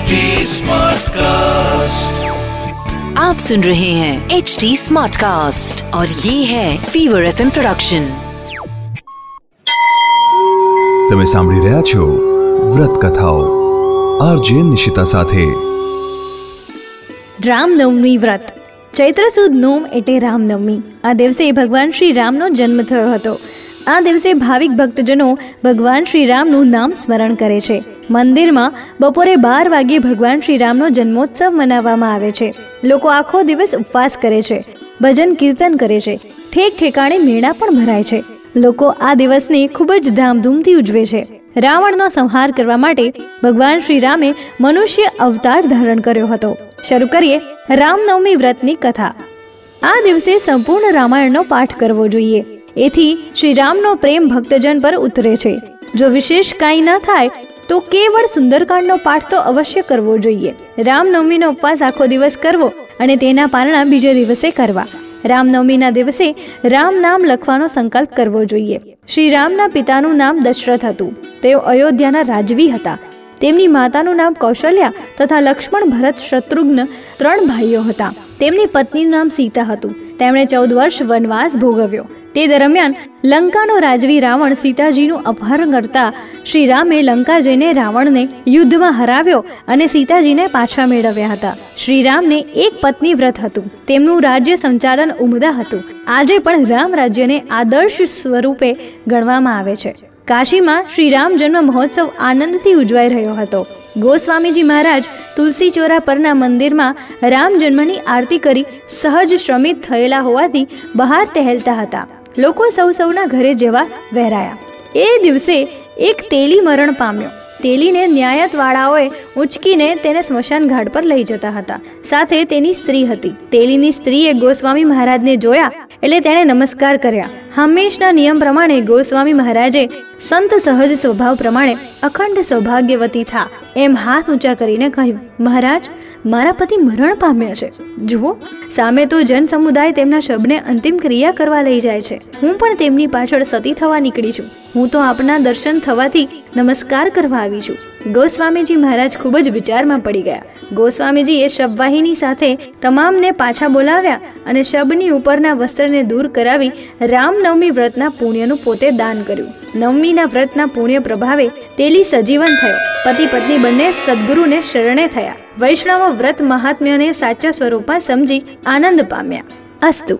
HD Smartcast. आप सुन रहे हैं एच डी स्मार्ट कास्ट और ये है फीवर एफ प्रोडक्शन તમે સાંભળી રહ્યા છો વ્રત કથાઓ આરજે નિશિતા સાથે રામનવમી વ્રત ચૈત્ર સુદ નોમ એટલે રામનવમી આ દિવસે ભગવાન શ્રી રામનો જન્મ થયો હતો આ દિવસે ભાવિક ભક્તજનો ભગવાન શ્રી રામનું નામ સ્મરણ કરે છે. મંદિરમાં બપોરે બાર વાગ્યે ભગવાન શ્રી રામનો જન્મોત્સવ મનાવવામાં આવે છે. લોકો આખો દિવસ ઉપવાસ કરે છે, ભજન કીર્તન કરે છે, ઠેક ઠેકાણે મેળા પણ ભરાય છે. લોકો આ દિવસને ખૂબ જ ધામધૂમથી ઉજવે છે. રાવણનો સંહાર કરવા માટે ભગવાન શ્રી રામે મનુષ્ય અવતાર ધારણ કર્યો હતો. શરૂ કરીએ રામનવમી વ્રતની કથા. આ દિવસે સંપૂર્ણ રામાયણનો પાઠ કરવો જોઈએ. એથી શ્રી રામનો પ્રેમ ભક્તજન પર ઉતરે છે. જો વિશેષ કાંઈ ન થાય, તો કેવળ સુંદરકાંડનો પાઠ તો અવશ્ય કરવો જોઈએ. રામનવમીનો ઉપવાસ આખો દિવસ કરવો અને તેના પારણા બીજે દિવસે કરવા. રામનવમીના દિવસે રામ નામ લખવાનો સંકલ્પ કરવો જોઈએ. શ્રી રામના પિતાનું નામ દશરથ હતું. તેઓ અયોધ્યાના રાજવી હતા. તેમની માતાનું નામ કૌશલ્યા તથા લક્ષ્મણ ભરત શત્રુઘ્ન ત્રણ ભાઈઓ હતા. તેમની પત્નીનું નામ સીતા હતું. તેમણે ચૌદ વર્ષ વનવાસ ભોગવ્યો. તે દરમિયાન લંકાનો રાજવી રાવણ સીતાજીનું અપહરણ કરતા શ્રી રામે લંકા જઈને રાવણને યુદ્ધમાં હરાવ્યો અને સીતાજીને પાછા મેળવ્યા હતા. શ્રી રામને એક પત્ની વ્રત હતું. તેમનું રાજ્ય સંચાલન ઉમદા હતું. આજે પણ રામ રાજ્યને આદર્શ સ્વરૂપે ગણવામાં આવે છે. કાશીમાં શ્રી રામ જન્મ મહોત્સવ આનંદથી ઉજવાઈ રહ્યો હતો. ગોસ્વામીજી મહારાજ તુલસી ચોરા પરના મંદિરમાં રામ જન્મની આરતી કરી સહજ શ્રમિત થયેલા હોવાથી બહાર ટહેલતા હતા. લોકો સૌ સૌના ઘરે જવા વહેરાયા. એ દિવસે એક તેલી મરણ પામ્યો. તેલીને ન્યાયતવાળાઓએ ઉંચકીને તેને સ્મશાન ઘાટ પર લઈ જતા હતા. સાથે તેની સ્ત્રી હતી. તેલીની સ્ત્રીએ ગોસ્વામી મહારાજને જોયા એટલે તેણે નમસ્કાર કર્યા. હંમેશના નિયમ પ્રમાણે ગોસ્વામી મહારાજે સંત સહજ સ્વભાવ પ્રમાણે અખંડ સૌભાગ્યવતી થા એમ હાથ ઊંચા કરીને કહ્યું, મહારાજ, મારા પતિ મરણ પામ્યા છે. જુઓ, સામે તો જન સમુદાય તેમના શબને અંતિમ ક્રિયા કરવા લઈ જાય છે. હું પણ તેમની પાછળ સતી થવા નીકળી છું. હું તો આપના દર્શન થવાથી નમસ્કાર કરવા આવી છું. ગોસ્વામીજી મહારાજ ખૂબ જ વિચારમાં પડી ગયા. ગોસ્વામીજીએ શબવાહિની સાથે તમામને પાછા બોલાવ્યા અને શબની ઉપરના વસ્ત્રને દૂર કરાવી રામનવમી વ્રતના પુણ્યનું પોતે દાન કર્યું. નવમીના વ્રતના પુણ્ય પ્રભાવે તેલી સજીવન થયો. પતિ પત્ની બંને સદગુરુને શરણે થયા. વૈષ્ણવ વ્રત મહાત્મ્યને સાચા સ્વરૂપમાં સમજી આનંદ પામ્યા. અસ્તુ.